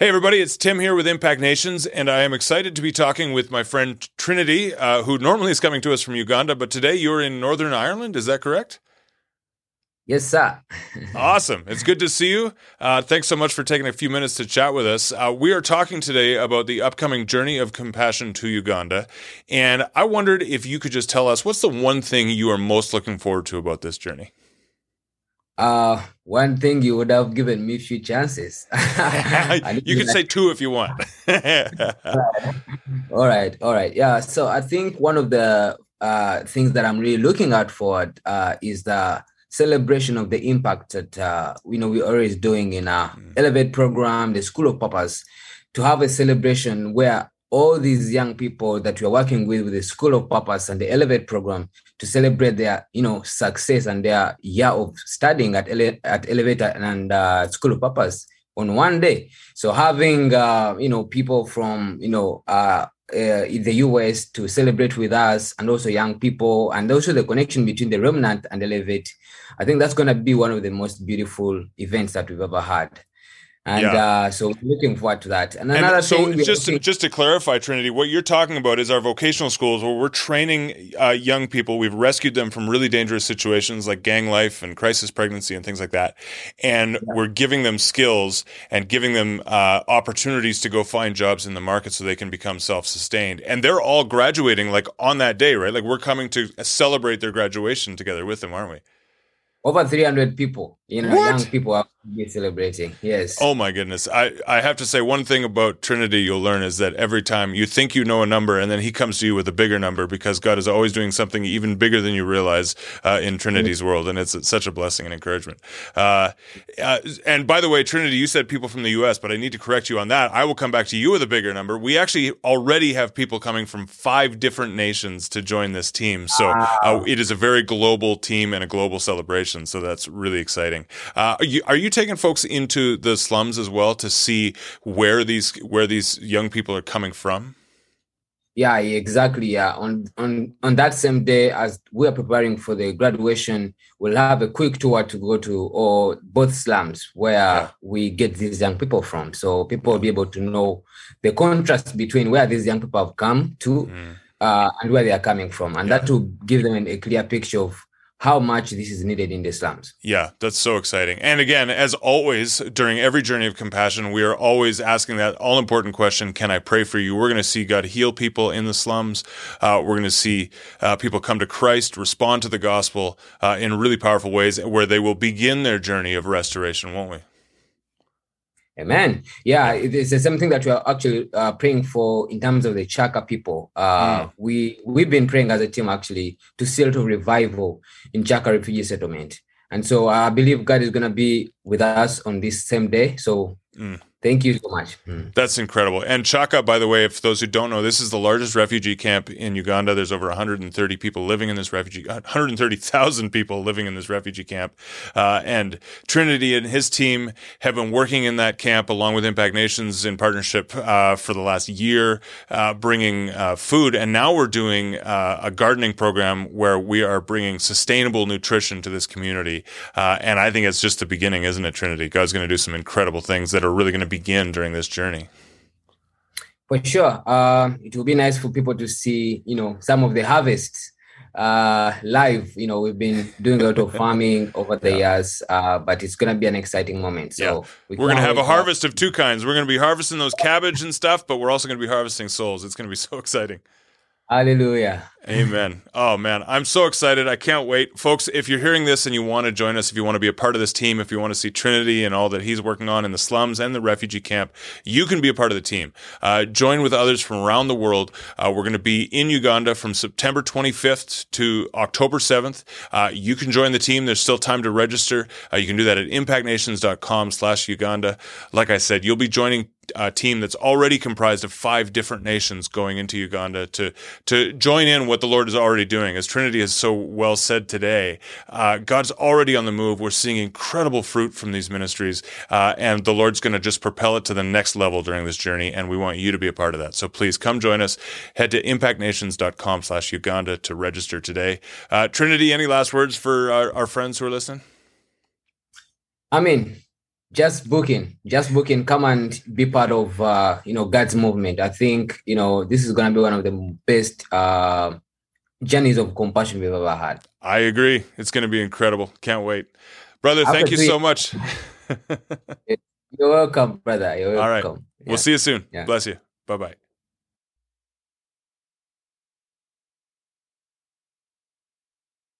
Hey, everybody, it's Tim here with Impact Nations, and I am excited to be talking with my friend Trinity, uh, who normally is coming to us from Uganda, but today you're in Northern Ireland. Is that correct? Yes, sir. awesome. It's good to see you. Uh, thanks so much for taking a few minutes to chat with us. Uh, we are talking today about the upcoming Journey of Compassion to Uganda, and I wondered if you could just tell us what's the one thing you are most looking forward to about this journey? Uh, one thing you would have given me a few chances. you can say two if you want. all right, all right. Yeah. So I think one of the uh, things that I'm really looking at for uh, is the celebration of the impact that uh, you know we're always doing in our mm. Elevate program, the School of Purpose, to have a celebration where all these young people that we're working with with the School of Purpose and the Elevate program to celebrate their, you know, success and their year of studying at Ele- at Elevate and uh, School of Purpose on one day. So having, uh, you know, people from, you know, uh, uh, in the US to celebrate with us, and also young people, and also the connection between the Remnant and Elevate. I think that's going to be one of the most beautiful events that we've ever had and yeah. uh, so looking forward to that. And another and so thing, just to, just to clarify, Trinity, what you're talking about is our vocational schools where we're training uh, young people. We've rescued them from really dangerous situations like gang life and crisis pregnancy and things like that, and yeah. we're giving them skills and giving them uh, opportunities to go find jobs in the market so they can become self sustained. And they're all graduating like on that day, right? Like we're coming to celebrate their graduation together with them, aren't we? over 300 people you know what? young people are celebrating yes. Oh my goodness. I i have to say one thing about trinity you'll learn is that every time you think you know a number and then he comes to you with a bigger number because god is always doing something even bigger than you realize uh, in trinity's world and it's, such a blessing and encouragement. Uh, uh, and by the way trinity you said people from the us but i need to correct you on that. I will come back to you with a bigger number. We actually already have people coming from five different nations to join this team. So uh, it is a very global team and a global celebration. So that's really exciting. Uh, are, you, are you taking folks into the slums as well to see where these where these young people are coming from? Yeah, exactly. Yeah, on on on that same day as we are preparing for the graduation, we'll have a quick tour to go to or both slums where yeah. we get these young people from. So people will be able to know the contrast between where these young people have come to mm. uh, and where they are coming from, and yeah. that will give them a clear picture of how much this is needed in the slums. Yeah, that's so exciting. And again, as always, during every journey of compassion, we are always asking that all important question Can I pray for you? We're going to see God heal people in the slums. Uh, we're going to see uh, people come to Christ, respond to the gospel uh, in really powerful ways where they will begin their journey of restoration, won't we? Amen. Yeah, it's the same thing that we are actually uh, praying for in terms of the Kyaka people. Uh, mm. We we've been praying as a team actually to see a little revival in Kyaka refugee settlement, and so I believe God is going to be with us on this same day. So mm. Thank you so much. Mm. That's incredible. And Kyaka, by the way, if those who don't know, this is the largest refugee camp in Uganda. There's over 130 people living in this refugee, 130,000 people living in this refugee camp. Uh, and Trinity and his team have been working in that camp along with Impact Nations in partnership uh, for the last year, uh, bringing uh, food. And now we're doing uh, a gardening program where we are bringing sustainable nutrition to this community. Uh, and I think it's just the beginning, isn't it, Trinity? God's going to do some incredible things that are really going to begin during this journey? For sure. Uh, it will be nice for people to see, you know, some of the harvests uh, live. You know, we've been doing a lot of farming over the yeah. years, uh, but it's going to be an exciting moment. So yeah. we are going to have a harvest of two kinds. We're going to be harvesting those cabbage and stuff, but we're also going to be harvesting souls. It's going to be so exciting. Hallelujah. Amen. Oh man, I'm so excited. I can't wait. Folks, if you're hearing this and you want to join us, if you want to be a part of this team, if you want to see Trinity and all that he's working on in the slums and the refugee camp, you can be a part of the team. Uh, join with others from around the world. Uh, we're going to be in Uganda from September 25th to October 7th. Uh, you can join the team. There's still time to register. Uh, you can do that at impactnations.com slash Uganda. Like I said, you'll be joining a team that's already comprised of five different nations going into Uganda to to join in what the Lord is already doing. As Trinity has so well said today, uh, God's already on the move. We're seeing incredible fruit from these ministries, uh, and the Lord's going to just propel it to the next level during this journey. And we want you to be a part of that. So please come join us. Head to impactnations.com slash Uganda to register today. Uh, Trinity, any last words for our, our friends who are listening? I mean, just booking, just booking. Come and be part of uh, you know God's movement. I think you know this is gonna be one of the best uh, journeys of compassion we've ever had. I agree. It's gonna be incredible. Can't wait, brother. After thank you so much. You're welcome, brother. You're welcome. All right. Yeah. We'll see you soon. Yeah. Bless you. Bye bye.